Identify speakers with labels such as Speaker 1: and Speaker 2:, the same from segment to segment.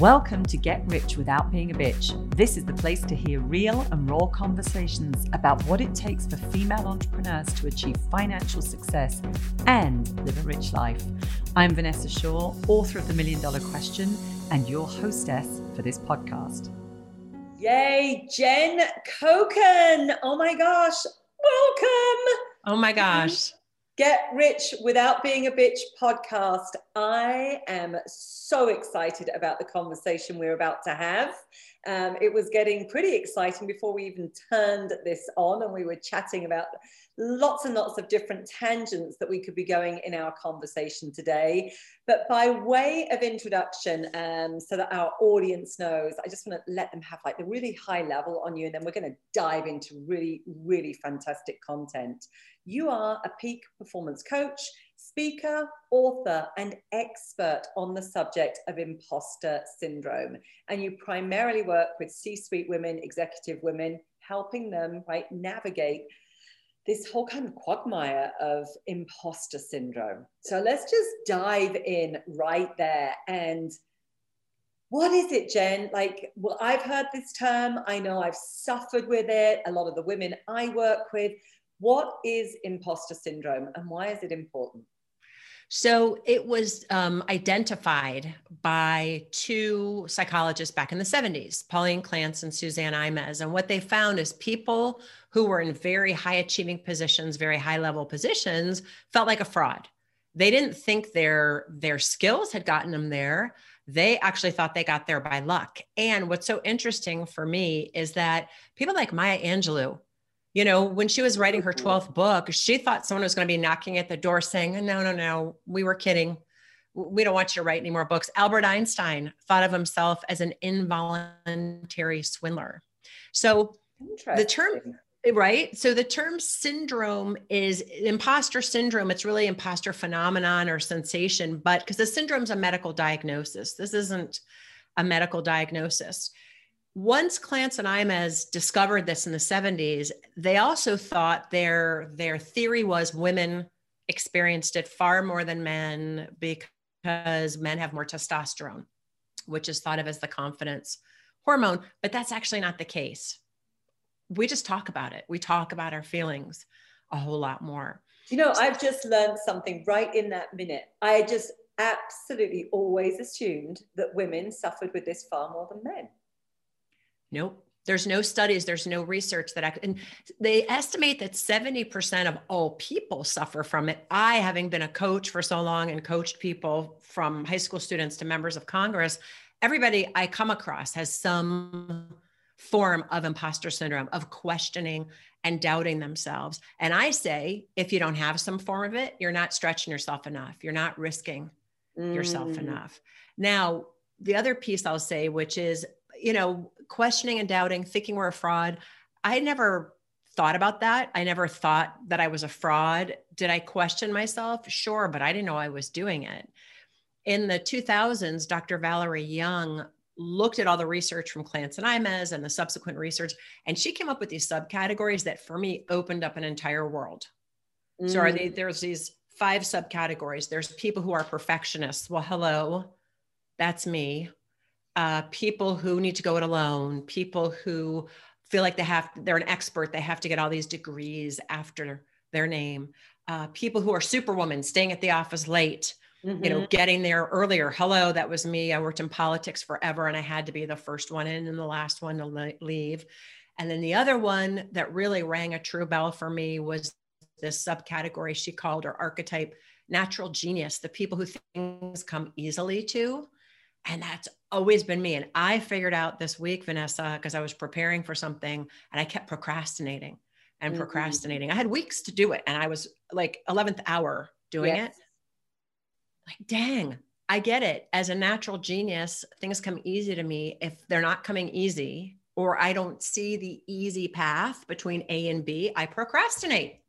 Speaker 1: Welcome to Get Rich Without Being a Bitch. This is the place to hear real and raw conversations about what it takes for female entrepreneurs to achieve financial success and live a rich life. I'm Vanessa Shaw, author of The Million Dollar Question, and your hostess for this podcast. Yay, Jen Coken. Oh my gosh, welcome.
Speaker 2: Oh my gosh.
Speaker 1: Get Rich Without Being a Bitch podcast. I am so excited about the conversation we're about to have. Um, it was getting pretty exciting before we even turned this on, and we were chatting about lots and lots of different tangents that we could be going in our conversation today. But by way of introduction, um, so that our audience knows, I just want to let them have like the really high level on you, and then we're going to dive into really, really fantastic content. You are a peak performance coach, speaker, author, and expert on the subject of imposter syndrome. And you primarily work with C suite women, executive women, helping them right navigate this whole kind of quagmire of imposter syndrome. So let's just dive in right there. And what is it, Jen? Like, well, I've heard this term. I know I've suffered with it. A lot of the women I work with. What is imposter syndrome and why is it important?
Speaker 2: So it was um, identified by two psychologists back in the 70s, Pauline Clance and Suzanne Imes. And what they found is people who were in very high achieving positions, very high level positions, felt like a fraud. They didn't think their, their skills had gotten them there. They actually thought they got there by luck. And what's so interesting for me is that people like Maya Angelou, you know, when she was writing her mm-hmm. 12th book, she thought someone was going to be knocking at the door saying, no, no, no, we were kidding. We don't want you to write any more books. Albert Einstein thought of himself as an involuntary swindler. So the term, right? So the term syndrome is imposter syndrome. It's really imposter phenomenon or sensation, but because the syndrome is a medical diagnosis, this isn't a medical diagnosis once Clance and Imes discovered this in the 70s, they also thought their their theory was women experienced it far more than men because men have more testosterone, which is thought of as the confidence hormone, but that's actually not the case. We just talk about it. We talk about our feelings a whole lot more.
Speaker 1: You know, I've just learned something right in that minute. I just absolutely always assumed that women suffered with this far more than men.
Speaker 2: Nope. There's no studies, there's no research that, I, and they estimate that 70% of all people suffer from it. I, having been a coach for so long and coached people from high school students to members of Congress, everybody I come across has some form of imposter syndrome, of questioning and doubting themselves. And I say, if you don't have some form of it, you're not stretching yourself enough. You're not risking mm. yourself enough. Now, the other piece I'll say, which is you know, questioning and doubting, thinking we're a fraud. I never thought about that. I never thought that I was a fraud. Did I question myself? Sure, but I didn't know I was doing it. In the 2000s, Dr. Valerie Young looked at all the research from Clance and Imes and the subsequent research, and she came up with these subcategories that for me opened up an entire world. Mm. So are they, mm. there's these five subcategories. There's people who are perfectionists. Well, hello, that's me uh, people who need to go it alone, people who feel like they have they're an expert, they have to get all these degrees after their name, uh, people who are superwoman, staying at the office late. Mm-hmm. You know, mm-hmm. getting there earlier. Hello, that was me. I worked in politics forever and I had to be the first one in and the last one to leave. And then the other one that really rang a true bell for me was this subcategory she called her archetype natural genius, the people who things come easily to. And that's always been me. And I figured out this week, Vanessa, because I was preparing for something and I kept procrastinating and mm-hmm. procrastinating. I had weeks to do it. And I was like 11th hour doing yes. it. Like, dang, I get it. As a natural genius, things come easy to me. If they're not coming easy, or I don't see the easy path between A and B, I procrastinate.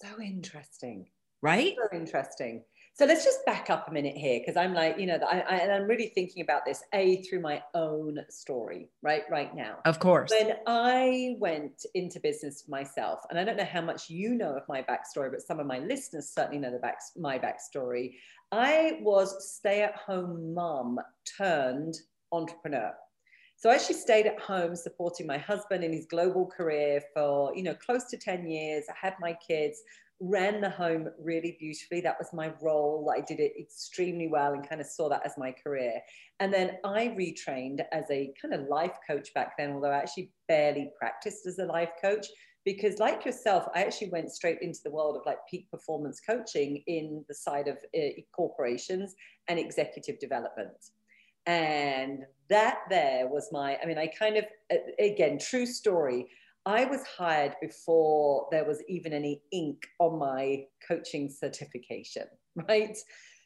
Speaker 1: So interesting.
Speaker 2: Right?
Speaker 1: So interesting. So let's just back up a minute here because I'm like, you know, I, I, and I'm really thinking about this a through my own story, right, right now.
Speaker 2: Of course.
Speaker 1: When I went into business myself, and I don't know how much you know of my backstory, but some of my listeners certainly know the back my backstory. I was stay-at-home mom turned entrepreneur. So I actually stayed at home supporting my husband in his global career for, you know, close to 10 years. I had my kids ran the home really beautifully. That was my role. I did it extremely well and kind of saw that as my career. And then I retrained as a kind of life coach back then, although I actually barely practiced as a life coach. Because, like yourself, I actually went straight into the world of like peak performance coaching in the side of uh, corporations and executive development. And that there was my, I mean, I kind of, again, true story. I was hired before there was even any ink on my coaching certification, right?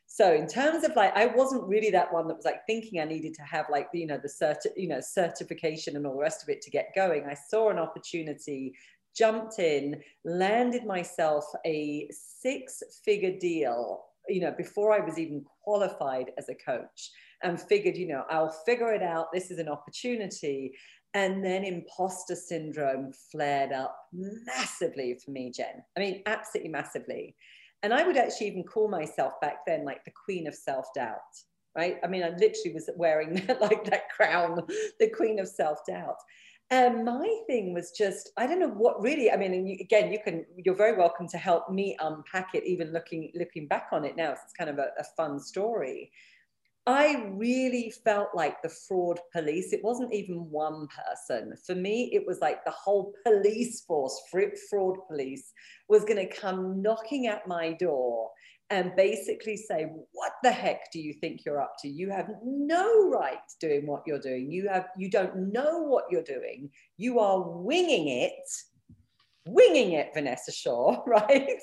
Speaker 1: So in terms of like, I wasn't really that one that was like thinking I needed to have like you know the cert, you know certification and all the rest of it to get going. I saw an opportunity, jumped in, landed myself a six-figure deal, you know, before I was even qualified as a coach, and figured, you know, I'll figure it out. This is an opportunity. And then imposter syndrome flared up massively for me, Jen. I mean, absolutely massively. And I would actually even call myself back then like the queen of self doubt, right? I mean, I literally was wearing like that crown, the queen of self doubt. And my thing was just, I don't know what really, I mean, and you, again, you can, you're very welcome to help me unpack it, even looking, looking back on it now. It's kind of a, a fun story. I really felt like the fraud police. It wasn't even one person. For me, it was like the whole police force, fraud police, was going to come knocking at my door and basically say, What the heck do you think you're up to? You have no right doing what you're doing. You have you don't know what you're doing. You are winging it, winging it, Vanessa Shaw, right?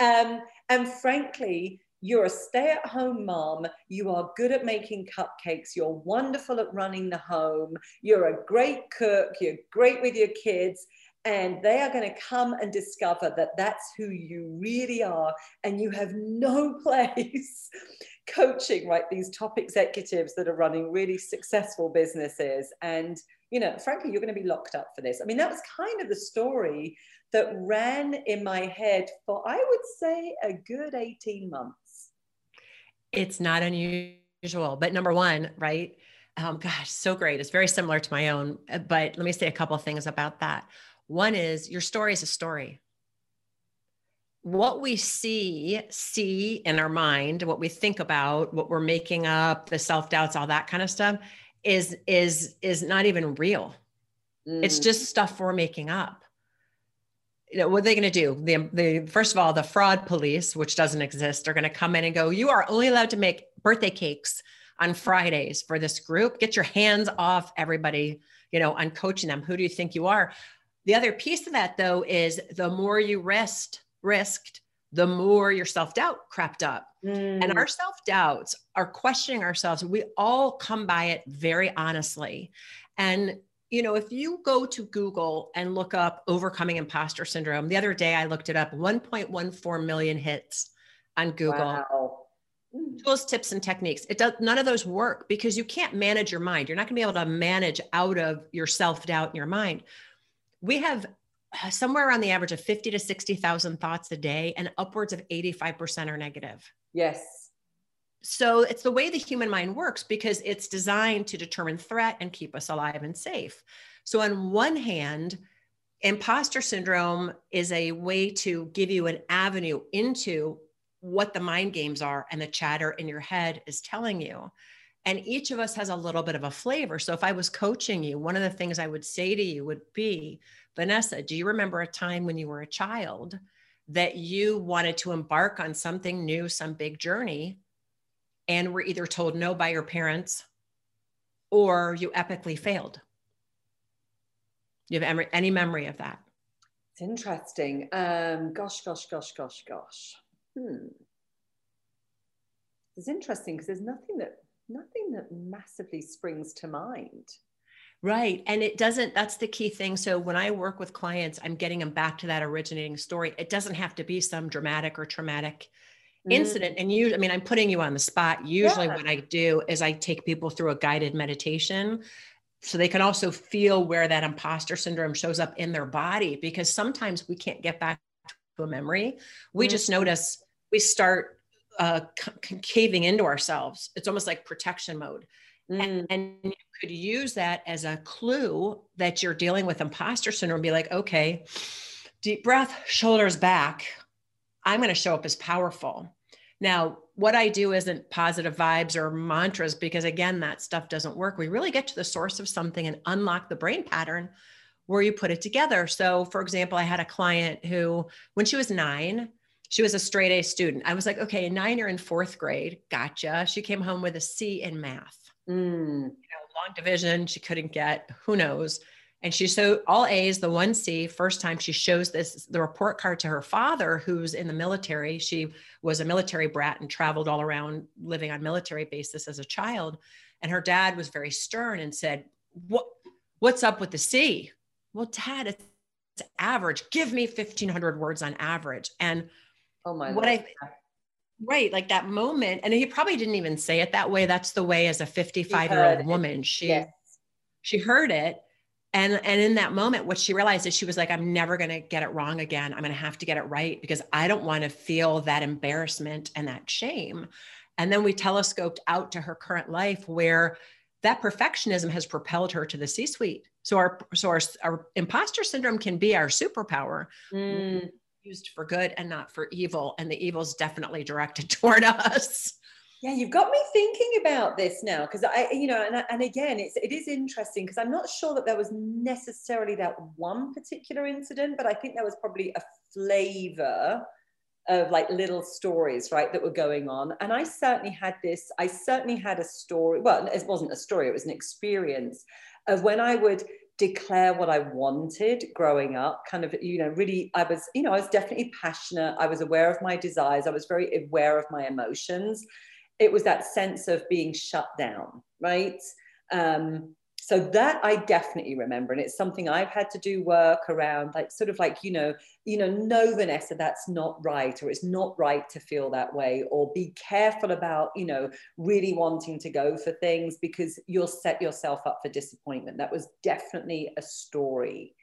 Speaker 1: Um, and frankly, you're a stay at home mom. You are good at making cupcakes. You're wonderful at running the home. You're a great cook. You're great with your kids. And they are going to come and discover that that's who you really are. And you have no place coaching, right? These top executives that are running really successful businesses. And, you know, frankly, you're going to be locked up for this. I mean, that was kind of the story that ran in my head for, I would say, a good 18 months.
Speaker 2: It's not unusual. But number one, right? Um, gosh, so great. It's very similar to my own. Uh, but let me say a couple of things about that. One is your story is a story. What we see, see in our mind, what we think about, what we're making up, the self doubts, all that kind of stuff, is is is not even real. Mm. It's just stuff we're making up you know, what are they going to do? The, the first of all, the fraud police, which doesn't exist, are going to come in and go, you are only allowed to make birthday cakes on Fridays for this group. Get your hands off everybody, you know, on coaching them. Who do you think you are? The other piece of that though is the more you rest, risked, the more your self-doubt crept up. Mm. And our self-doubts are questioning ourselves. We all come by it very honestly. And you know, if you go to Google and look up overcoming imposter syndrome, the other day I looked it up 1.14 million hits on Google. Wow. Tools, tips, and techniques. It does none of those work because you can't manage your mind. You're not going to be able to manage out of your self doubt in your mind. We have uh, somewhere around the average of 50 to 60,000 thoughts a day, and upwards of 85% are negative.
Speaker 1: Yes
Speaker 2: so it's the way the human mind works because it's designed to determine threat and keep us alive and safe. So, on one hand, imposter syndrome is a way to give you an avenue into what the mind games are and the chatter in your head is telling you. And each of us has a little bit of a flavor. So, if I was coaching you, one of the things I would say to you would be Vanessa, do you remember a time when you were a child that you wanted to embark on something new, some big journey? And were either told no by your parents or you epically failed. You have any memory of that?
Speaker 1: It's interesting. Um, gosh, gosh, gosh, gosh, gosh. Hmm. It's interesting because there's nothing that nothing that massively springs to mind.
Speaker 2: Right. And it doesn't, that's the key thing. So when I work with clients, I'm getting them back to that originating story. It doesn't have to be some dramatic or traumatic incident and you i mean i'm putting you on the spot usually
Speaker 1: Yeah.
Speaker 2: what i do is i take people through a guided meditation so they can also feel where that imposter syndrome shows up in their body because sometimes we can't get back to a memory we just
Speaker 1: Mhm.
Speaker 2: notice we start uh, c- caving into ourselves it's almost like protection mode
Speaker 1: Mm.
Speaker 2: and you could use that as a clue that you're dealing with imposter syndrome. Be like, okay, deep breath, shoulders back. I'm going to show up as powerful. Now, what I do isn't positive vibes or mantras because, again, that stuff doesn't work. We really get to the source of something and unlock the brain pattern where you put it together. So, for example, I had a client who, when she was nine, she was a straight A student. I was like, okay, a nine, you're in fourth grade. Gotcha. She came home with a C in math
Speaker 1: Mm.
Speaker 2: you know, long division she couldn't get, who knows. And she so all A's, the one C, first time she shows this the report card to her father, who's in the military. She was a military brat and traveled all around living on military basis as a child. And her dad was very stern and said, What what's up with the C? Well, dad, it's, it's average. Give me 1500 words on average. And
Speaker 1: Oh my
Speaker 2: what
Speaker 1: Lord.
Speaker 2: I right like that moment and he probably didn't even say it that way that's the way as a fifty-five year old woman she
Speaker 1: Yes.
Speaker 2: she heard it and and in that moment what she realized is she was like i'm never going to get it wrong again. I'm going to have to get it right because i don't want to feel that embarrassment and that shame. And then we telescoped out to her current life where that perfectionism has propelled her to the c suite so our so our, our imposter syndrome can be our superpower
Speaker 1: Mm.
Speaker 2: used for good and not for evil. And the evil is definitely directed toward us
Speaker 1: Yeah, you've got me thinking about this now because I, you know, and, and again, it's it is interesting because I'm not sure that there was necessarily that one particular incident, but I think there was probably a flavor of like little stories, right, that were going on. And I certainly had this. I certainly had a story. Well, it wasn't a story; it was an experience of when I would declare what I wanted growing up, kind of, you know, really, I was, you know, I was definitely passionate. I was aware of my desires. I was very aware of my emotions it was that sense of being shut down, right? Um, so that I definitely remember, and it's something I've had to do work around, like sort of like you know, you know, no, Vanessa, that's not right, or it's not right to feel that way, or be careful about you know really wanting to go for things because you'll set yourself up for disappointment. That was definitely a story.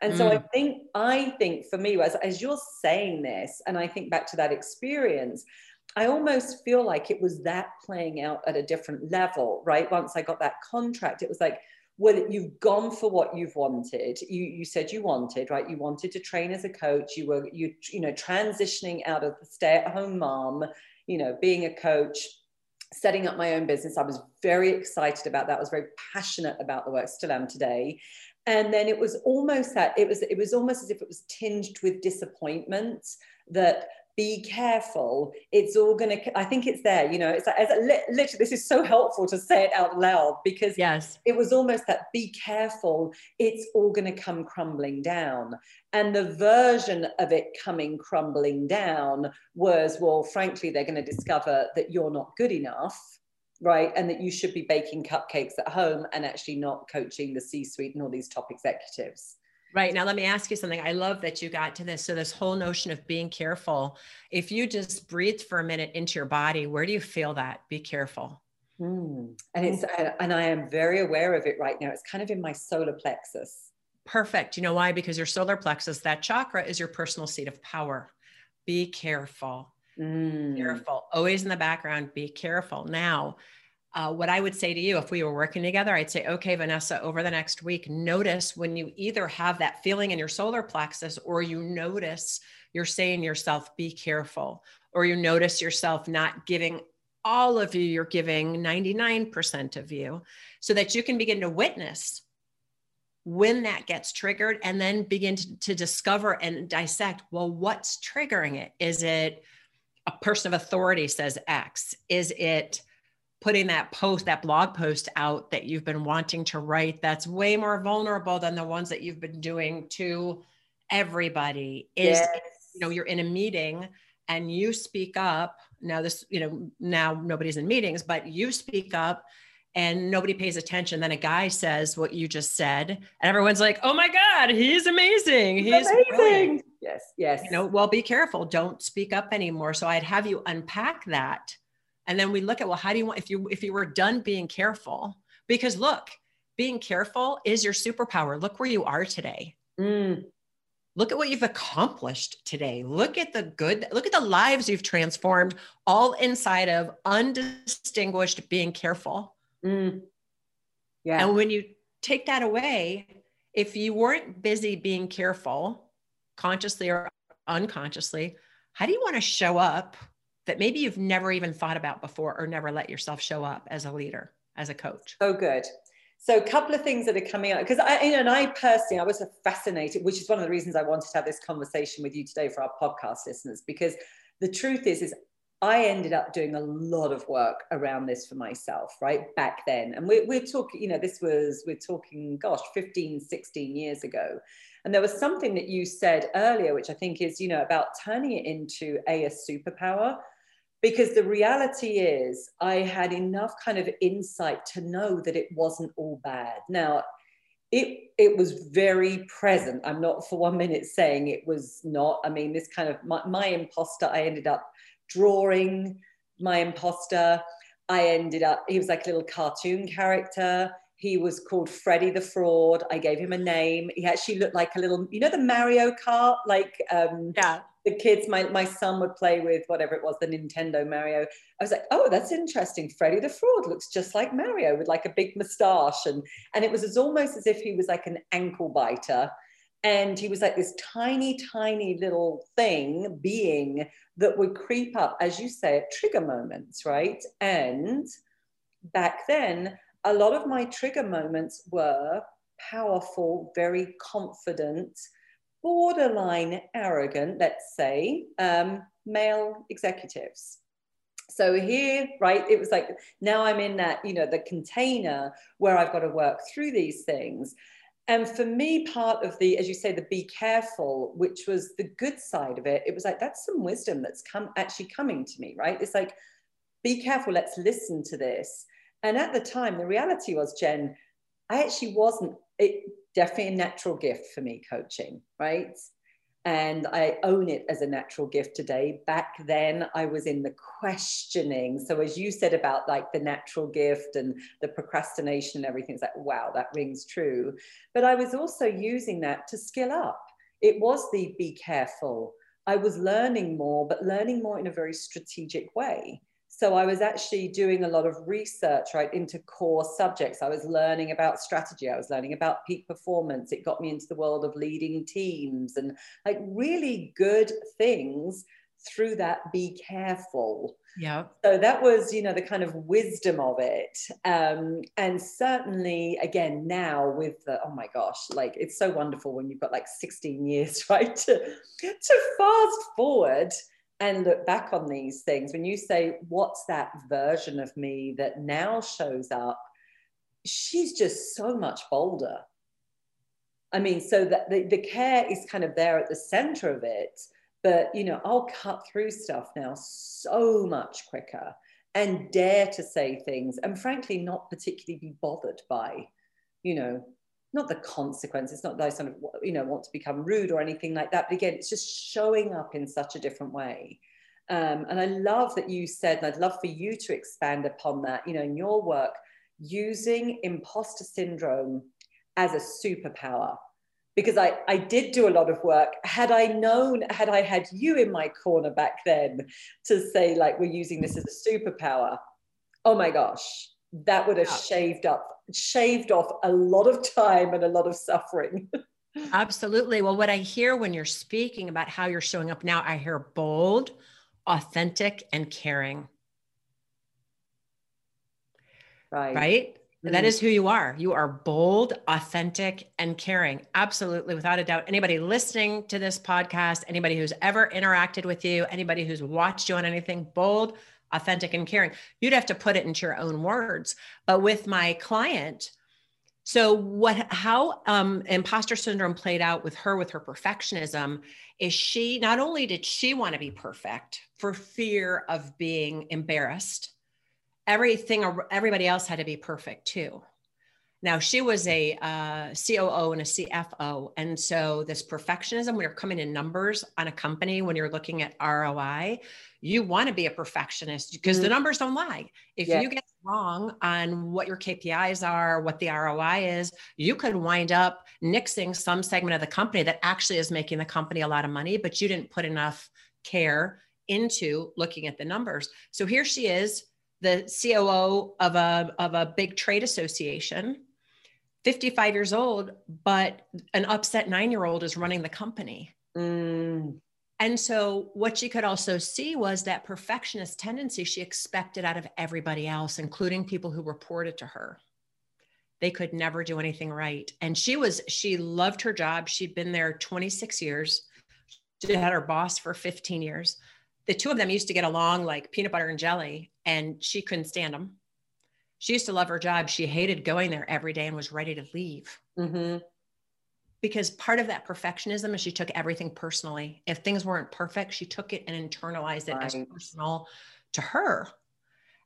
Speaker 1: And so I think I think for me, as, as you're saying this, and I think back to that experience, I almost feel like it was that playing out at a different level, right? Once I got that contract, it was like, well, you've gone for what you've wanted. You you said you wanted, right? You wanted to train as a coach. You were you you know transitioning out of the stay-at-home mom, you know, being a coach, setting up my own business. I was very excited about that. I was very passionate about the work, still am today. And then it was almost that it was it was almost as if it was tinged with disappointment that be careful. It's all going to i think it's there you know it's like, it's like, literally this is so helpful to say it out loud because
Speaker 2: yes.
Speaker 1: it was almost that be careful it's all going to come crumbling down. And the version of it coming crumbling down was well frankly they're going to discover that you're not good enough right? And that you should be baking cupcakes at home and actually not coaching the c suite and all these top executives
Speaker 2: Right. Now, let me ask you something. I love that you got to this. So, this whole notion of being careful, if you just breathe for a minute into your body, where do you feel that? Be careful.
Speaker 1: Mm. And it's and I am very aware of it right now. It's kind of in my solar plexus.
Speaker 2: Perfect. You know why? Because your solar plexus, that chakra is your personal seat of power. Be careful.
Speaker 1: Mm.
Speaker 2: Careful. Always in the background, be careful. Now, uh, what I would say to you, if we were working together, I'd say, okay, Vanessa, over the next week, notice when you either have that feeling in your solar plexus or you notice you're saying yourself, be careful, or you notice yourself not giving all of you, you're giving 99% of you, so that you can begin to witness when that gets triggered and then begin to, to discover and dissect well, what's triggering it? Is it a person of authority says X? Is it putting that post, that blog post out that you've been wanting to write that's way more vulnerable than the ones that you've been doing to everybody? Is
Speaker 1: Yes.
Speaker 2: you know, you're in a meeting and you speak up. Now, this, you know, now nobody's in meetings, but you speak up and nobody pays attention. Then a guy says what you just said, and everyone's like, "Oh my God, he's amazing! He's brilliant."
Speaker 1: yes, yes.
Speaker 2: You know, well, be careful. Don't speak up anymore. So I'd have you unpack that. And then we look at, well, how do you want, if you, if you were done being careful, because look, being careful is your superpower. Look where you are today.
Speaker 1: Mm.
Speaker 2: Look at what you've accomplished today. Look at the good, look at the lives you've transformed, all inside of undistinguished being careful.
Speaker 1: Mm. Yeah.
Speaker 2: And when you take that away, if you weren't busy being careful, consciously or unconsciously, how do you want to show up that maybe you've never even thought about before or never let yourself show up as a leader, as a coach?
Speaker 1: Oh, good. So a couple of things that are coming up because I, you know, and I personally, I was fascinated, which is one of the reasons I wanted to have this conversation with you today for our podcast listeners, because the truth is, is I ended up doing a lot of work around this for myself, right back then. And we're, we're talking, you know, this was, we're talking, gosh, 15, 16 years ago. And there was something that you said earlier, which I think is, you know, about turning it into a, a superpower because the reality is i had enough kind of insight to know that it wasn't all bad. Now it it was very present. I'm not for one minute saying it was not. I mean this kind of my, my imposter i ended up drawing my imposter. I ended up he was like a little cartoon character. He was called Freddy the Fraud. I gave him a name. He actually looked like a little, you know, the Mario Kart, like um,
Speaker 2: yeah,
Speaker 1: the kids, my, my son would play with whatever it was, the Nintendo Mario. I was like, oh, that's interesting. Freddy the Fraud looks just like Mario with like a big moustache. And, and it was as almost as if he was like an ankle biter. And he was like this tiny, tiny little thing, being that would creep up, as you say, at trigger moments, right? And back then, a lot of my trigger moments were powerful, very confident, borderline arrogant, let's say, um, male executives. So here, right, it was like now I'm in that, you know, the container where I've got to work through these things. And for me, part of the, as you say, the be careful, which was the good side of it, it was like that's some wisdom that's come actually coming to me, right? It's like, be careful, let's listen to this. And at the time, the reality was, Jen, I actually wasn't, it definitely a natural gift for me, coaching, right? And I own it as a natural gift today. Back then, I was in the questioning. So, as you said about like the natural gift and the procrastination and everything, it's like, wow, that rings true. But I was also using that to skill up. It was the be careful. I was learning more, but learning more in a very strategic way. So I was actually doing a lot of research right into core subjects. I was learning about strategy. I was learning about peak performance. It got me into the world of leading teams and like really good things through that be careful
Speaker 2: yeah
Speaker 1: so that was you know the kind of wisdom of it um and certainly again now with the oh my gosh like it's so wonderful when you've got like 16 years right to to fast forward and look back on these things, when you say, What's that version of me that now shows up? She's just so much bolder. I mean, so that the, the care is kind of there at the center of it, but you know, I'll cut through stuff now so much quicker and dare to say things and frankly not particularly be bothered by, you know, not the consequence. It's not that I sort of, you know, want to become rude or anything like that. But again, it's just showing up in such a different way. Um, and I love that you said, and I'd love for you to expand upon that, you know, in your work, using imposter syndrome as a superpower. Because I, I did do a lot of work. Had I known, had I had you in my corner back then to say, like, we're using this as a superpower, oh my gosh, that would have yeah. shaved up shaved off a lot of time and a lot of suffering.
Speaker 2: Absolutely. Well what i hear when you're speaking about how you're showing up now i hear bold authentic and caring.
Speaker 1: Right.
Speaker 2: Right? Mm-hmm. that is who you are. You are bold authentic and caring. Absolutely without a doubt. Anybody listening to this podcast anybody who's ever interacted with you anybody who's watched you on anything bold authentic and caring. You'd have to put it into your own words. But with my client, so what how um, imposter syndrome played out with her with her perfectionism is she not only did she want to be perfect for fear of being embarrassed, everything everybody else had to be perfect too. Now she was a uh, COO and a CFO, and so this perfectionism when you're coming in numbers on a company when you're looking at ROI, you want to be a perfectionist because mm-hmm. the numbers don't lie. If yeah. you get wrong on what your KPIs are, what the ROI is, you could wind up nixing some segment of the company that actually is making the company a lot of money, but you didn't put enough care into looking at the numbers. So here she is, the COO of a of a big trade association 55 years old, but an upset nine year old is running the company. Mm. And so, what she could also see was that perfectionist tendency she expected out of everybody else, including people who reported to her. They could never do anything right. And she was, she loved her job. She'd been there 26 years. She had her boss for 15 years. The two of them used to get along like peanut butter and jelly, and she couldn't stand them she used to love her job. She hated going there every day and was ready to leave. Mm-hmm. Because part of that perfectionism is she took everything personally. If things weren't perfect, she took it and internalized it right. as personal to her.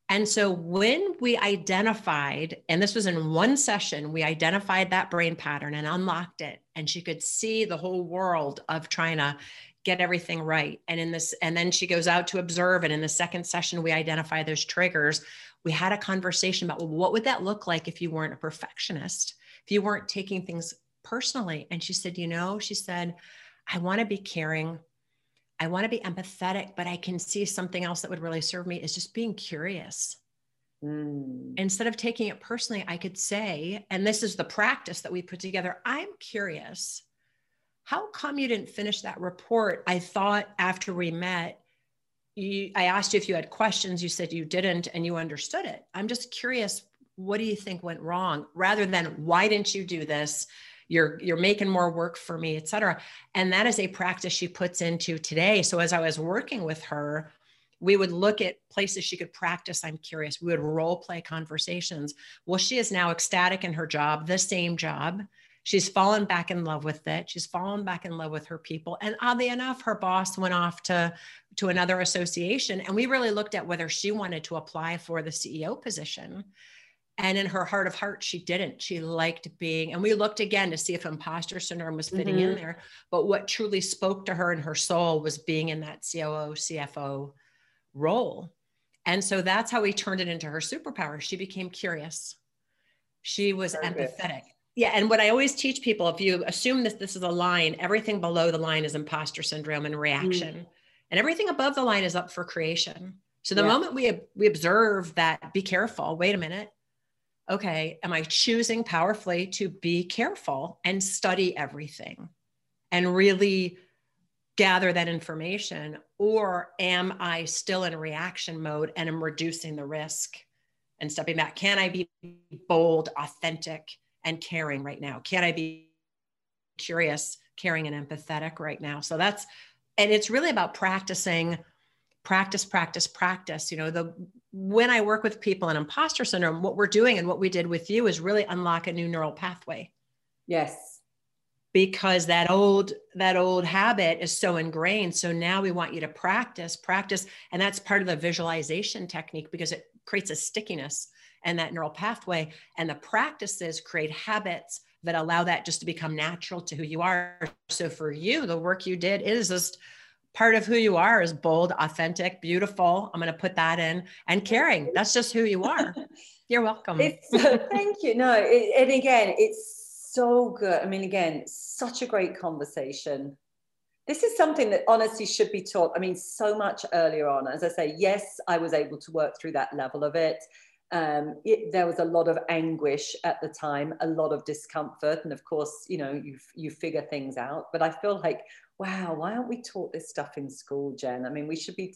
Speaker 2: And so when we identified, and this was in one session, we identified that brain pattern and unlocked it. And she could see the whole world of trying to get everything right. And in this, and then she goes out to observe. And in the second session, we identify those triggers we had a conversation about well, what would that look like if you weren't a perfectionist, if you weren't taking things personally. And she said, you know, she said, I want to be caring. I want to be empathetic, but I can see something else that would really serve me is just being curious. Mm. Instead of taking it personally, I could say, and this is the practice that we put together I'm curious. How come you didn't finish that report? I thought after we met, you, I asked you if you had questions. You said you didn't and you understood it. I'm just curious, what do you think went wrong rather than why didn't you do this? You're, you're making more work for me, etc. And that is a practice she puts into today. So as I was working with her, we would look at places she could practice i'm curious we would role play conversations well she is now ecstatic in her job the same job she's fallen back in love with it she's fallen back in love with her people and oddly enough her boss went off to to another association. And we really looked at whether she wanted to apply for the CEO position. And in her heart of hearts, she didn't. She liked being, and we looked again to see if imposter syndrome was fitting mm-hmm. in there. But what truly spoke to her in her soul was being in that COO, CFO role. And so that's how we turned it into her superpower. She became curious. She was Perfect. empathetic. Yeah. And what I always teach people if you assume that this is a line, everything below the line is imposter syndrome and reaction. Mm and everything above the line is up for creation. So the yeah. moment we we observe that, be careful. Wait a minute. Okay, am I choosing powerfully to be careful and study everything, and really gather that information, or am I still in reaction mode and am reducing the risk and stepping back? Can I be bold, authentic, and caring right now? Can I be curious, caring, and empathetic right now? So that's and it's really about practicing practice practice practice you know the when i work with people in imposter syndrome what we're doing and what we did with you is really unlock a new neural pathway.
Speaker 1: Yes.
Speaker 2: Because that old that old habit is so ingrained. So now we want you to practice practice. And that's part of the visualization technique because it creates a stickiness and that neural pathway. And the practices create habits that allow that just to become natural to who you are. So for you, the work you did is just part of who you are is bold, authentic, beautiful. I'm going to put that in and caring. That's just who you are. You're welcome.
Speaker 1: It's, thank you. No, it, and again, it's so good. I mean, again, such a great conversation. This is something that honestly should be taught. I mean, so much earlier on. As I say, yes, I was able to work through that level of it um, it, there was a lot of anguish at the time, a lot of discomfort, and of course, you know, you you figure things out. But I feel like, wow, why aren't we taught this stuff in school, Jen? I mean, we should be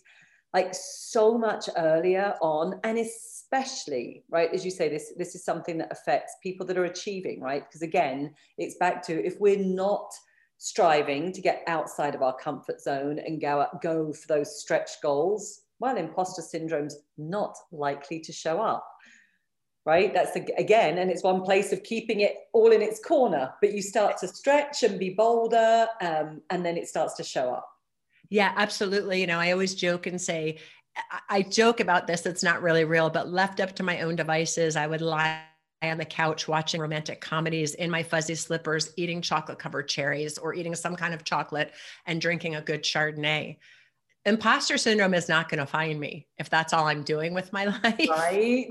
Speaker 1: like so much earlier on, and especially right as you say, this this is something that affects people that are achieving, right? Because again, it's back to if we're not striving to get outside of our comfort zone and go go for those stretch goals well, imposter syndrome's not likely to show up. Right? That's again, and it's one place of keeping it all in its corner, but you start to stretch and be bolder, um, and then it starts to show up.
Speaker 2: Yeah, absolutely. You know, I always joke and say, I joke about this, it's not really real, but left up to my own devices, I would lie on the couch watching romantic comedies in my fuzzy slippers, eating chocolate covered cherries or eating some kind of chocolate and drinking a good Chardonnay. Imposter syndrome is not going to find me if that's all I'm doing with my life.
Speaker 1: Right.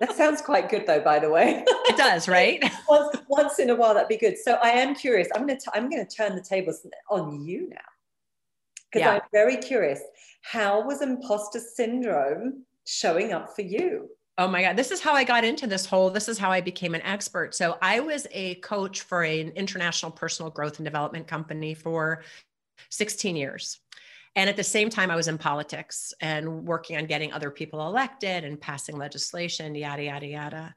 Speaker 1: that sounds quite good, though. By the way,
Speaker 2: it does, right?
Speaker 1: once, once in a while, that'd be good. So I am curious. I'm going to I'm going to turn the tables on you now because yeah. I'm very curious. How was imposter syndrome showing up for you?
Speaker 2: Oh my God. This is how I got into this whole, this is how I became an expert. So I was a coach for an international personal growth and development company for 16 years. And at the same time, I was in politics and working on getting other people elected and passing legislation, yada, yada, yada.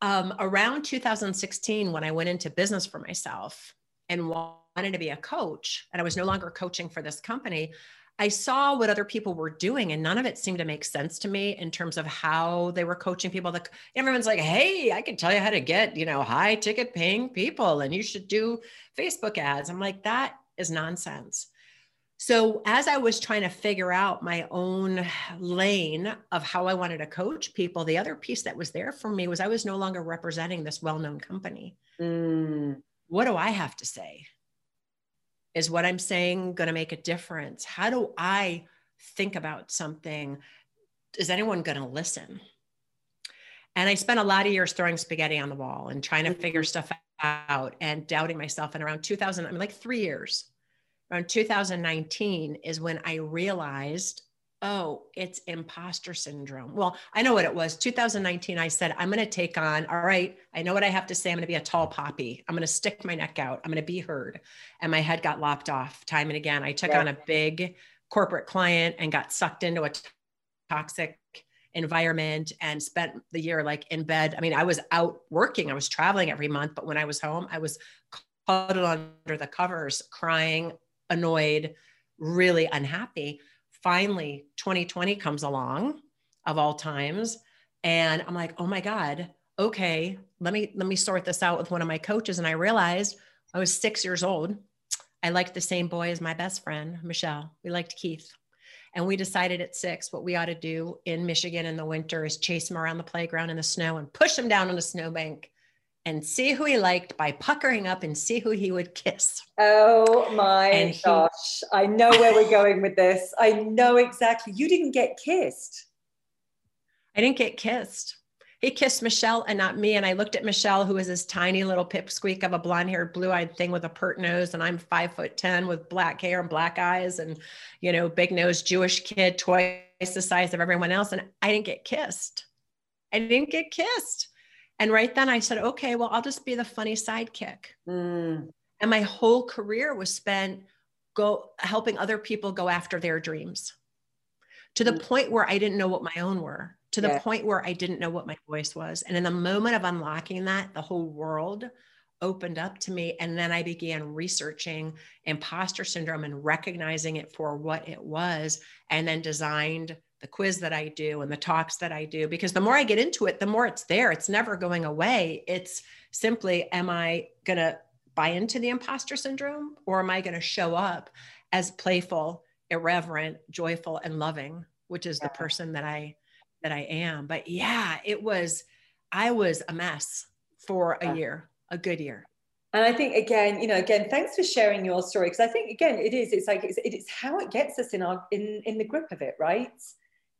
Speaker 2: Um, around 2016, when I went into business for myself and wanted to be a coach, and I was no longer coaching for this company, I saw what other people were doing, and none of it seemed to make sense to me in terms of how they were coaching people. That everyone's like, "Hey, I can tell you how to get you know high ticket paying people, and you should do Facebook ads." I'm like, that is nonsense. So as I was trying to figure out my own lane of how I wanted to coach people, the other piece that was there for me was I was no longer representing this well-known company. Mm. What do I have to say? is what I'm saying going to make a difference? How do I think about something? Is anyone going to listen? And I spent a lot of years throwing spaghetti on the wall and trying to figure mm-hmm. stuff out and doubting myself. And around 2000, I mean, like three years, around 2019 is when I realized oh, it's imposter syndrome. Well, I know what it was. 2019, I said, I'm going to take on, all right, I know what I have to say. I'm going to be a tall poppy. I'm going to stick my neck out. I'm going to be heard. And my head got lopped off time and again. I took yeah. on a big corporate client and got sucked into a toxic environment and spent the year like in bed. I mean, I was out working, I was traveling every month, but when I was home, I was cuddled under the covers, crying, annoyed, really unhappy. Finally 2020 comes along of all times and i'm like oh my god okay let me let me sort this out with one of my coaches. And i realized i was six years old. I liked the same boy as my best friend michelle. We liked keith. And we decided at six what we ought to do in michigan in the winter is chase him around the playground in the snow and push him down on a snowbank and see who he liked by puckering up and see who he would kiss.
Speaker 1: Oh my and gosh. He, I know where we're going with this. I know exactly. You didn't get kissed.
Speaker 2: I didn't get kissed. He kissed Michelle and not me. And I looked at Michelle, who was this tiny little pipsqueak of a blonde haired, blue eyed thing with a pert nose. And I'm five foot 10 with black hair and black eyes and, you know, big nose Jewish kid, twice the size of everyone else. And I didn't get kissed. I didn't get kissed. And right then I said, okay, well, I'll just be the funny sidekick. Mm. And my whole career was spent go helping other people go after their dreams to the mm. point where I didn't know what my own were, to the yeah. point where I didn't know what my voice was. And in the moment of unlocking that, the whole world opened up to me. And then I began researching imposter syndrome and recognizing it for what it was, and then designed the quiz that I do and the talks that I do, because the more I get into it, the more it's there. It's never going away. It's simply, am I going to buy into the imposter syndrome or am I going to show up as playful, irreverent, joyful, and loving, which is the person that I that I am. But yeah, it was I was a mess for a year, a good year.
Speaker 1: And I think again, you know, again, thanks for sharing your story because I think again, it is. It's like it's, it's how it gets us in our in in the grip of it, right?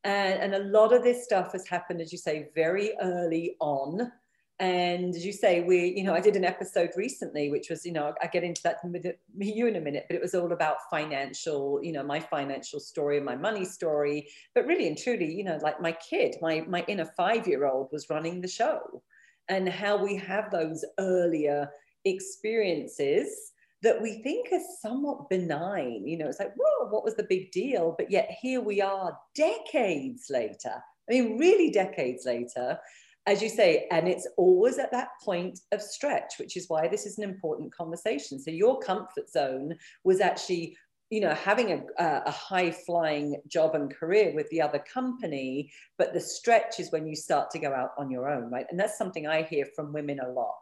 Speaker 1: And, and a lot of this stuff has happened, as you say, very early on. And as you say, we, you know, I did an episode recently, which was, you know, I get into that with you in a minute, but it was all about financial, you know, my financial story, and my money story. But really and truly, you know, like my kid, my my inner five-year-old was running the show, and how we have those earlier experiences that we think are somewhat benign. You know, it's like, whoa, what was the big deal? But yet here we are decades later. I mean, really decades later, as you say, and it's always at that point of stretch, which is why this is an important conversation. So your comfort zone was actually you know having a, a high flying job and career with the other company but the stretch is when you start to go out on your own right and that's something i hear from women a lot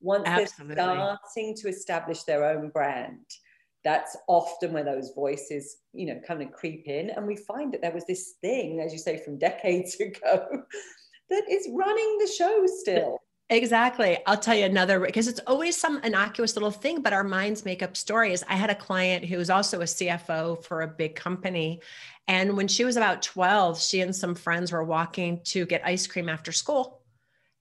Speaker 1: once Absolutely. they're starting to establish their own brand that's often where those voices you know kind of creep in and we find that there was this thing as you say from decades ago that is running the show still
Speaker 2: Exactly. I'll tell you another because it's always some innocuous little thing, but our minds make up stories. I had a client who was also a CFO for a big company. And when she was about 12, she and some friends were walking to get ice cream after school.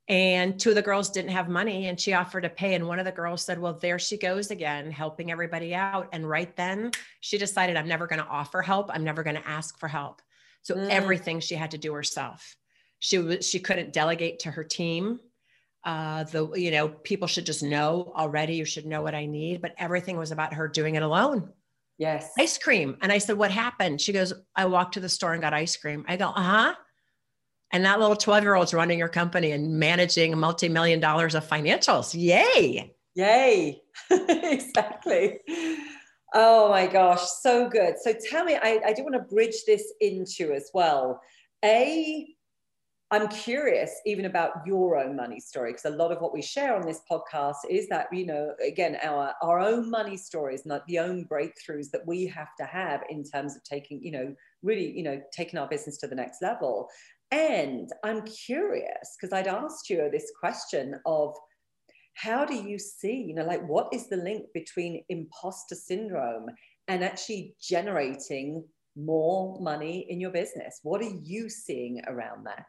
Speaker 2: And two of the girls didn't have money and she offered to pay. And one of the girls said, Well, there she goes again, helping everybody out. And right then she decided, I'm never going to offer help. I'm never going to ask for help. So mm. everything she had to do herself. She was she couldn't delegate to her team uh, the you know people should just know already you should know what i need but everything was about her doing it alone
Speaker 1: yes
Speaker 2: ice cream and i said what happened she goes i walked to the store and got ice cream i go uh-huh and that little 12 year old's running your company and managing multi-million dollars of financials. Yay.
Speaker 1: Yay. Exactly. Oh my gosh so good. So tell me i, I do want to bridge this into as well. A I'm curious even about your own money story because a lot of what we share on this podcast is that you know again our our own money stories and the own breakthroughs that we have to have in terms of taking you know really you know taking our business to the next level and I'm curious because I'd asked you this question of how do you see you know like what is the link between imposter syndrome and actually generating more money in your business? What are you seeing around that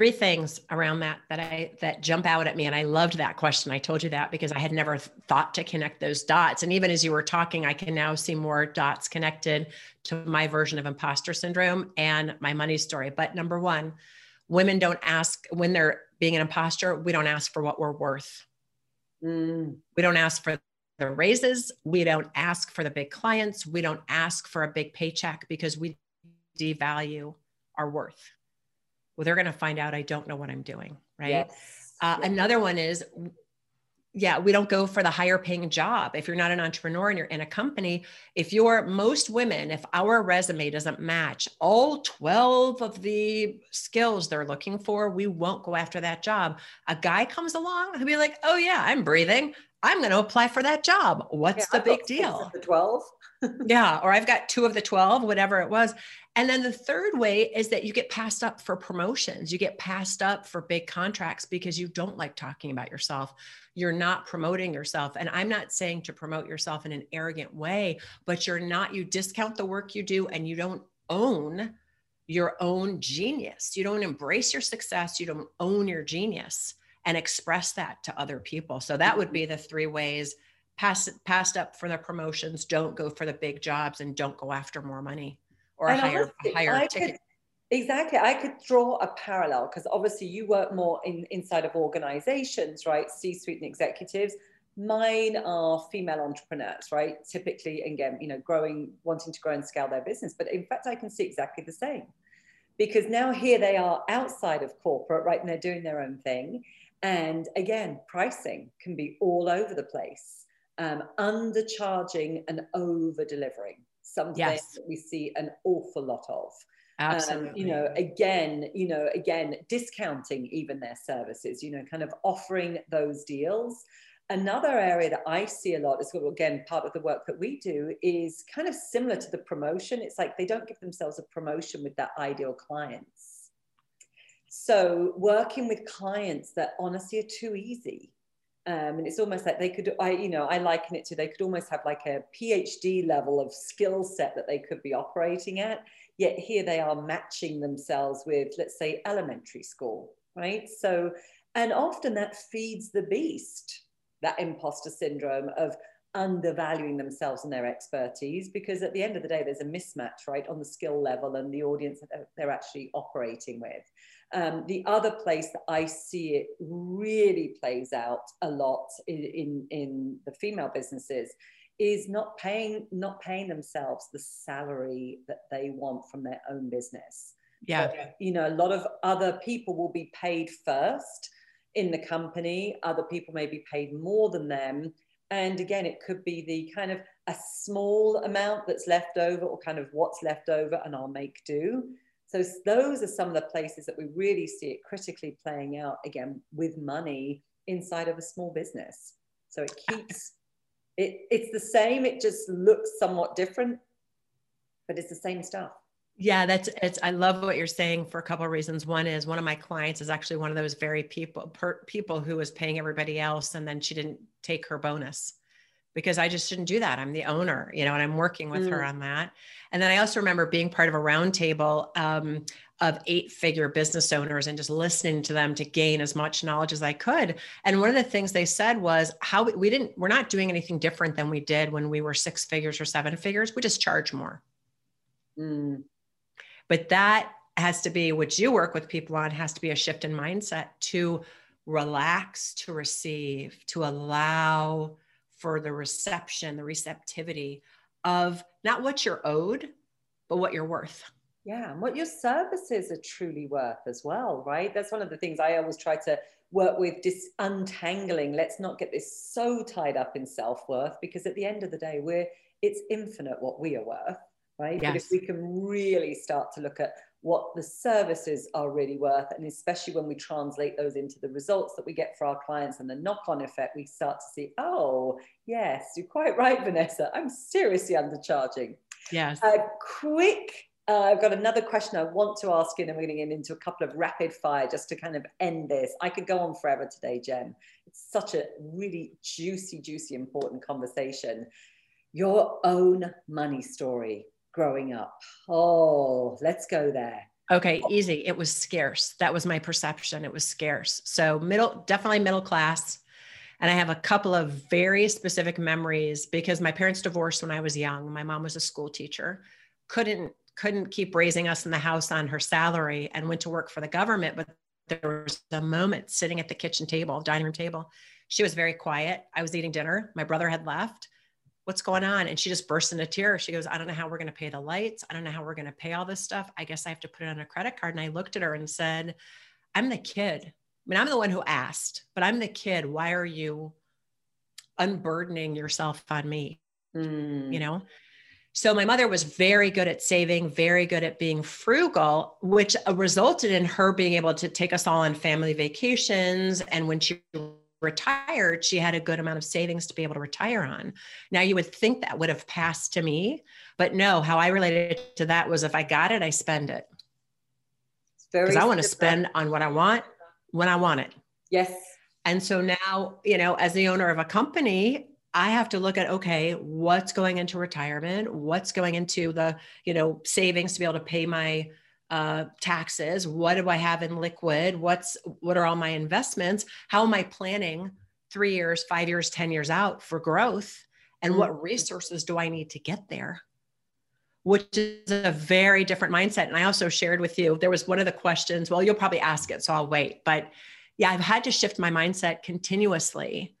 Speaker 2: three things around that that i that jump out at me and i loved that question. I told you that because i had never thought to connect those dots. And even as you were talking i can now see more dots connected to my version of imposter syndrome and my money story. But number one women don't ask when they're being an imposter we don't ask for what we're worth. Mm. we don't ask for the raises. We don't ask for the big clients. We don't ask for a big paycheck because we devalue our worth well, they're going to find out I don't know what I'm doing. Right. Yes. Uh, yes. Another one is, yeah, we don't go for the higher paying job. If you're not an entrepreneur and you're in a company, if you're most women, if our resume doesn't match all 12 of the skills they're looking for, we won't go after that job. A guy comes along, he'll be like, oh, yeah, I'm breathing. I'm going to apply for that job. What's yeah, the big deal?
Speaker 1: The 12.
Speaker 2: yeah. Or I've got two of the 12, whatever it was. And then the third way is that you get passed up for promotions. You get passed up for big contracts because you don't like talking about yourself. You're not promoting yourself. And I'm not saying to promote yourself in an arrogant way, but you're not, you discount the work you do and you don't own your own genius. You don't embrace your success. You don't own your genius and express that to other people. So that would be the three ways pass, passed up for the promotions, don't go for the big jobs, and don't go after more money or a higher, a higher I ticket.
Speaker 1: Could, exactly. I could draw a parallel because obviously you work more in inside of organizations, right? C-suite and executives. Mine are female entrepreneurs, right? Typically, again, you know, growing, wanting to grow and scale their business. But in fact, I can see exactly the same because now here they are outside of corporate, right? And they're doing their own thing. And again, pricing can be all over the place, um, undercharging and over delivering something yes. that we see an awful lot of.
Speaker 2: Absolutely. Um,
Speaker 1: you know, again, you know, again, discounting even their services, you know, kind of offering those deals. Another area that I see a lot is again part of the work that we do is kind of similar to the promotion. It's like they don't give themselves a promotion with their ideal clients. So working with clients that honestly are too easy um, and it's almost like they could i you know i liken it to they could almost have like a phd level of skill set that they could be operating at yet here they are matching themselves with let's say elementary school right? So and often that feeds the beast that imposter syndrome of undervaluing themselves and their expertise because at the end of the day there's a mismatch right on the skill level and the audience that they're actually operating with um, the other place that I see it really plays out a lot in, in, in the female businesses is not paying not paying themselves the salary that they want from their own business.
Speaker 2: Yeah.
Speaker 1: So, you know, a lot of other people will be paid first in the company. Other people may be paid more than them. And again, it could be the kind of a small amount that's left over or kind of what's left over and I'll make do. So those are some of the places that we really see it critically playing out again with money inside of a small business. So it keeps it it's the same, it just looks somewhat different, but it's the same stuff.
Speaker 2: Yeah, that's it's. I love what you're saying for a couple of reasons. One is one of my clients is actually one of those very people per, people who was paying everybody else, and then she didn't take her bonus because I just shouldn't do that. I'm the owner, you know, and I'm working with mm. her on that. And then I also remember being part of a roundtable um, of eight figure business owners and just listening to them to gain as much knowledge as I could. And one of the things they said was how we, we didn't, we're not doing anything different than we did when we were six figures or seven figures. We just charge more. Mm. But that has to be what you work with people on, has to be a shift in mindset to relax, to receive, to allow for the reception, the receptivity of not what you're owed, but what you're worth.
Speaker 1: Yeah, and what your services are truly worth as well, right? That's one of the things I always try to work with dis untangling. Let's not get this so tied up in self-worth because at the end of the day, we're it's infinite what we are worth, right? Yes. But if we can really start to look at what the services are really worth, and especially when we translate those into the results that we get for our clients and the knock-on effect, we start to see, oh, yes, you're quite right, Vanessa. I'm seriously undercharging.
Speaker 2: Yes.
Speaker 1: A quick uh, I've got another question I want to ask you, and we're going to get into a couple of rapid fire just to kind of end this. I could go on forever today, Jen. It's such a really juicy, juicy, important conversation. Your own money story growing up. Oh, let's go there.
Speaker 2: Okay, easy. It was scarce. That was my perception. It was scarce. So, middle, definitely middle class. And I have a couple of very specific memories because my parents divorced when I was young. My mom was a school teacher, couldn't couldn't keep raising us in the house on her salary and went to work for the government. But there was a moment sitting at the kitchen table, dining room table. She was very quiet. I was eating dinner. My brother had left. What's going on? And she just bursts into tears. She goes, I don't know how we're going to pay the lights. I don't know how we're going to pay all this stuff. I guess I have to put it on a credit card. And I looked at her and said, I'm the kid. I mean, I'm the one who asked, but I'm the kid. Why are you unburdening yourself on me? Mm. You know? So my mother was very good at saving, very good at being frugal, which resulted in her being able to take us all on family vacations. And when she retired, she had a good amount of savings to be able to retire on. Now you would think that would have passed to me, but no, how I related to that was if I got it, I spend it. Because I want to spend on what I want when I want it.
Speaker 1: Yes.
Speaker 2: And so now, you know, as the owner of a company, I have to look at okay, what's going into retirement, what's going into the you know savings to be able to pay my uh, taxes, what do I have in liquid, what's what are all my investments, how am I planning three years, five years, ten years out for growth, and what resources do I need to get there? Which is a very different mindset. And I also shared with you there was one of the questions. Well, you'll probably ask it, so I'll wait. But yeah, I've had to shift my mindset continuously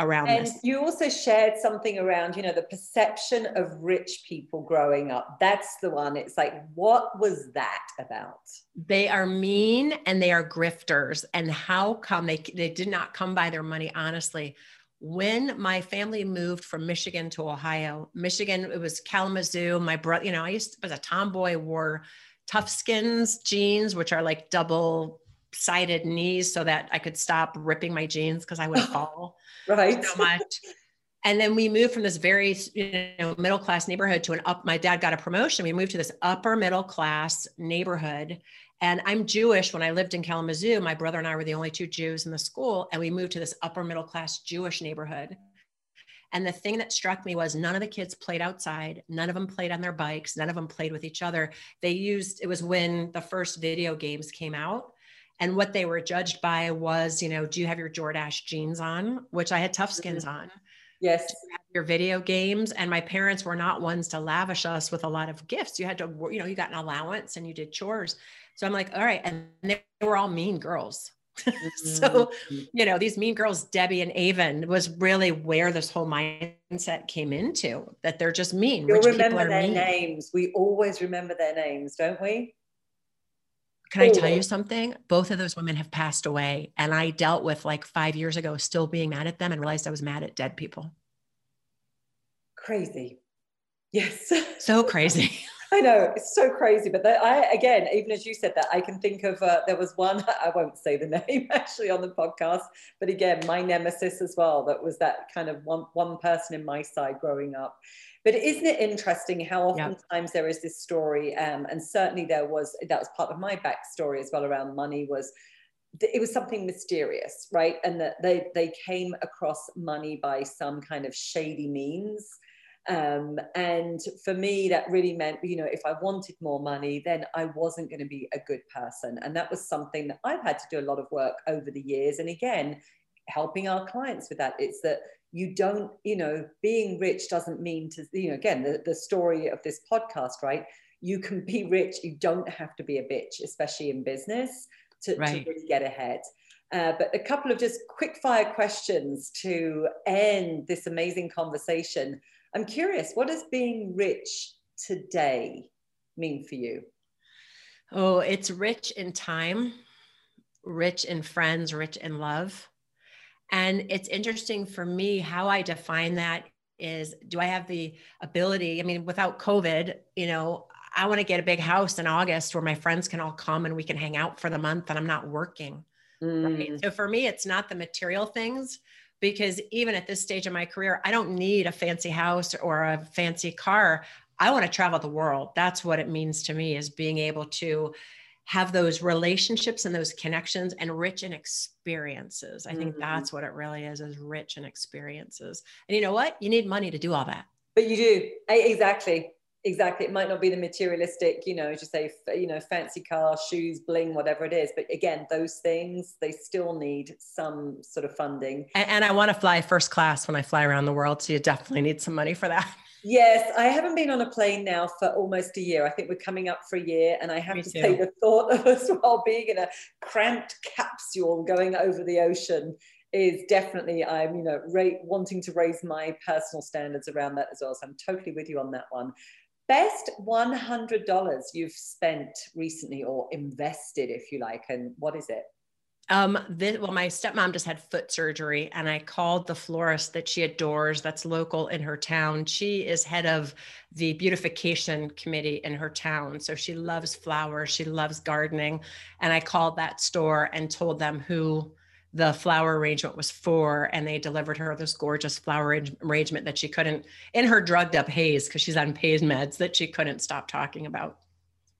Speaker 2: around
Speaker 1: and
Speaker 2: this.
Speaker 1: you also shared something around you know the perception of rich people growing up. That's the one. It's like what was that about?
Speaker 2: They are mean and they are grifters. And how come they they did not come by their money honestly. When my family moved from Michigan to Ohio Michigan it was Kalamazoo. My brother you know I used to, was a tomboy wore Toughskins jeans which are like double sided knees so that I could stop ripping my jeans because I would fall
Speaker 1: right
Speaker 2: so much. And then we moved from this very you know middle class neighborhood to an up. My dad got a promotion. We moved to this upper middle class neighborhood. And I'm Jewish. When I lived in Kalamazoo, my brother and I were the only two Jews in the school, and we moved to this upper middle class Jewish neighborhood. And the thing that struck me was none of the kids played outside. None of them played on their bikes. None of them played with each other. They used, it was when the first video games came out. And what they were judged by was, you know, do you have your Jordache jeans on? Which I had Toughskins mm-hmm. on.
Speaker 1: Yes.
Speaker 2: Your video games. And my parents were not ones to lavish us with a lot of gifts. You had to, you know, you got an allowance and you did chores. So I'm like, all right. And they were all mean girls. so, mm-hmm. you know, these mean girls, Debbie and Avon, was really where this whole mindset came into that they're just mean.
Speaker 1: You'll remember their mean. names. We always remember their names, don't we?
Speaker 2: Can I tell you something? Both of those women have passed away. And I dealt with like five years ago, still being mad at them and realized I was mad at dead people.
Speaker 1: Crazy. Yes.
Speaker 2: So crazy.
Speaker 1: I know it's so crazy, but that, I again, even as you said that, I can think of uh, there was one. I won't say the name actually on the podcast, but again, my nemesis as well. That was that kind of one one person in my side growing up. But isn't it interesting how oftentimes yeah. there is this story, um, and certainly there was that was part of my backstory as well around money was it was something mysterious, right? And that they they came across money by some kind of shady means um, and for me, that really meant, you know, if I wanted more money, then I wasn't going to be a good person. And that was something that I've had to do a lot of work over the years. And again, helping our clients with that. It's that you don't, you know, being rich doesn't mean to, you know, again, the, the story of this podcast, right? You can be rich, you don't have to be a bitch, especially in business, to, right. to really get ahead. Uh, but a couple of just quick fire questions to end this amazing conversation. I'm curious, what does being rich today mean for you?
Speaker 2: Oh, it's rich in time, rich in friends, rich in love. And it's interesting for me how I define that is do I have the ability? I mean, without COVID, you know, I want to get a big house in August where my friends can all come and we can hang out for the month and I'm not working. Mm. Right? So for me, it's not the material things, because even at this stage of my career, I don't need a fancy house or a fancy car. I want to travel the world. That's what it means to me is being able to have those relationships and those connections and rich in experiences. I think mm-hmm. that's what it really is, is rich in experiences. And you know what? You need money to do all that.
Speaker 1: But you do. Exactly exactly it might not be the materialistic you know just say you know fancy car shoes bling whatever it is but again those things they still need some sort of funding
Speaker 2: and, and i want to fly first class when i fly around the world so you definitely need some money for that
Speaker 1: yes i haven't been on a plane now for almost a year i think we're coming up for a year and i have Me to too. say the thought of us well being in a cramped capsule going over the ocean is definitely I'm you know rate, wanting to raise my personal standards around that as well. So I'm totally with you on that one best $100 you've spent recently or invested, if you like, and what is it?
Speaker 2: Um, this, well, my stepmom just had foot surgery, and I called the florist that she adores, that's local in her town. She is head of the beautification committee in her town. So she loves flowers, she loves gardening. And I called that store and told them who the flower arrangement was for and they delivered her this gorgeous flower arrangement that she couldn't in her drugged up haze because she's on pain meds that she couldn't stop talking about.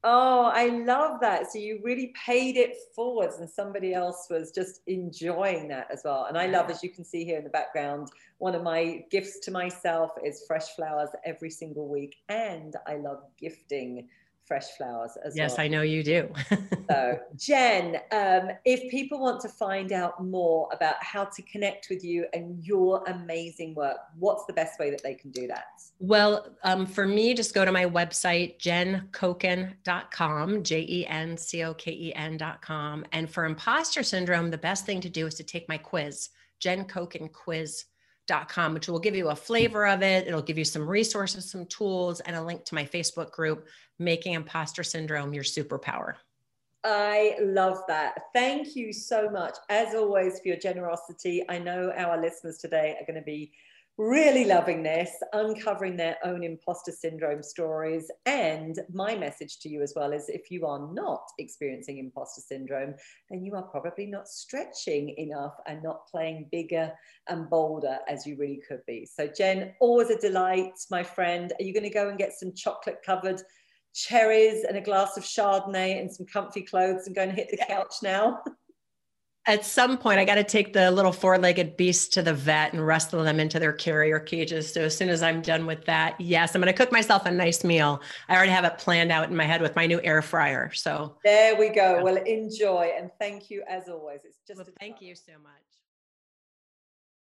Speaker 1: Oh i love that. So you really paid it forwards and somebody else was just enjoying that as well. And i love as you can see here in the background one of my gifts to myself is fresh flowers every single week and i love gifting fresh flowers as
Speaker 2: yes,
Speaker 1: well.
Speaker 2: Yes, I know you do.
Speaker 1: so, Jen, um, if people want to find out more about how to connect with you and your amazing work, what's the best way that they can do that?
Speaker 2: Well, um, for me, just go to my website, jencoken.com, J E N C O K E N.com. And for imposter syndrome, the best thing to do is to take my quiz, Jen Coken quiz com, which will give you a flavor of it. It'll give you some resources, some tools, and a link to my Facebook group, Making Imposter Syndrome Your Superpower.
Speaker 1: I love that. Thank you so much, as always, for your generosity. I know our listeners today are going to be really loving this, uncovering their own imposter syndrome stories. And my message to you as well is if you are not experiencing imposter syndrome, then you are probably not stretching enough and not playing bigger and bolder as you really could be. So, Jen, always a delight, my friend. Are you going to go and get some chocolate covered? cherries and a glass of chardonnay and some comfy clothes and go and hit the couch now
Speaker 2: at some point i got to take the little four-legged beasts to the vet and wrestle them into their carrier cages. So as soon as i'm done with that yes i'm going to cook myself a nice meal. I already have it planned out in my head with my new air fryer. So
Speaker 1: there we go. Well enjoy and thank you as always. It's just
Speaker 2: well, thank you so much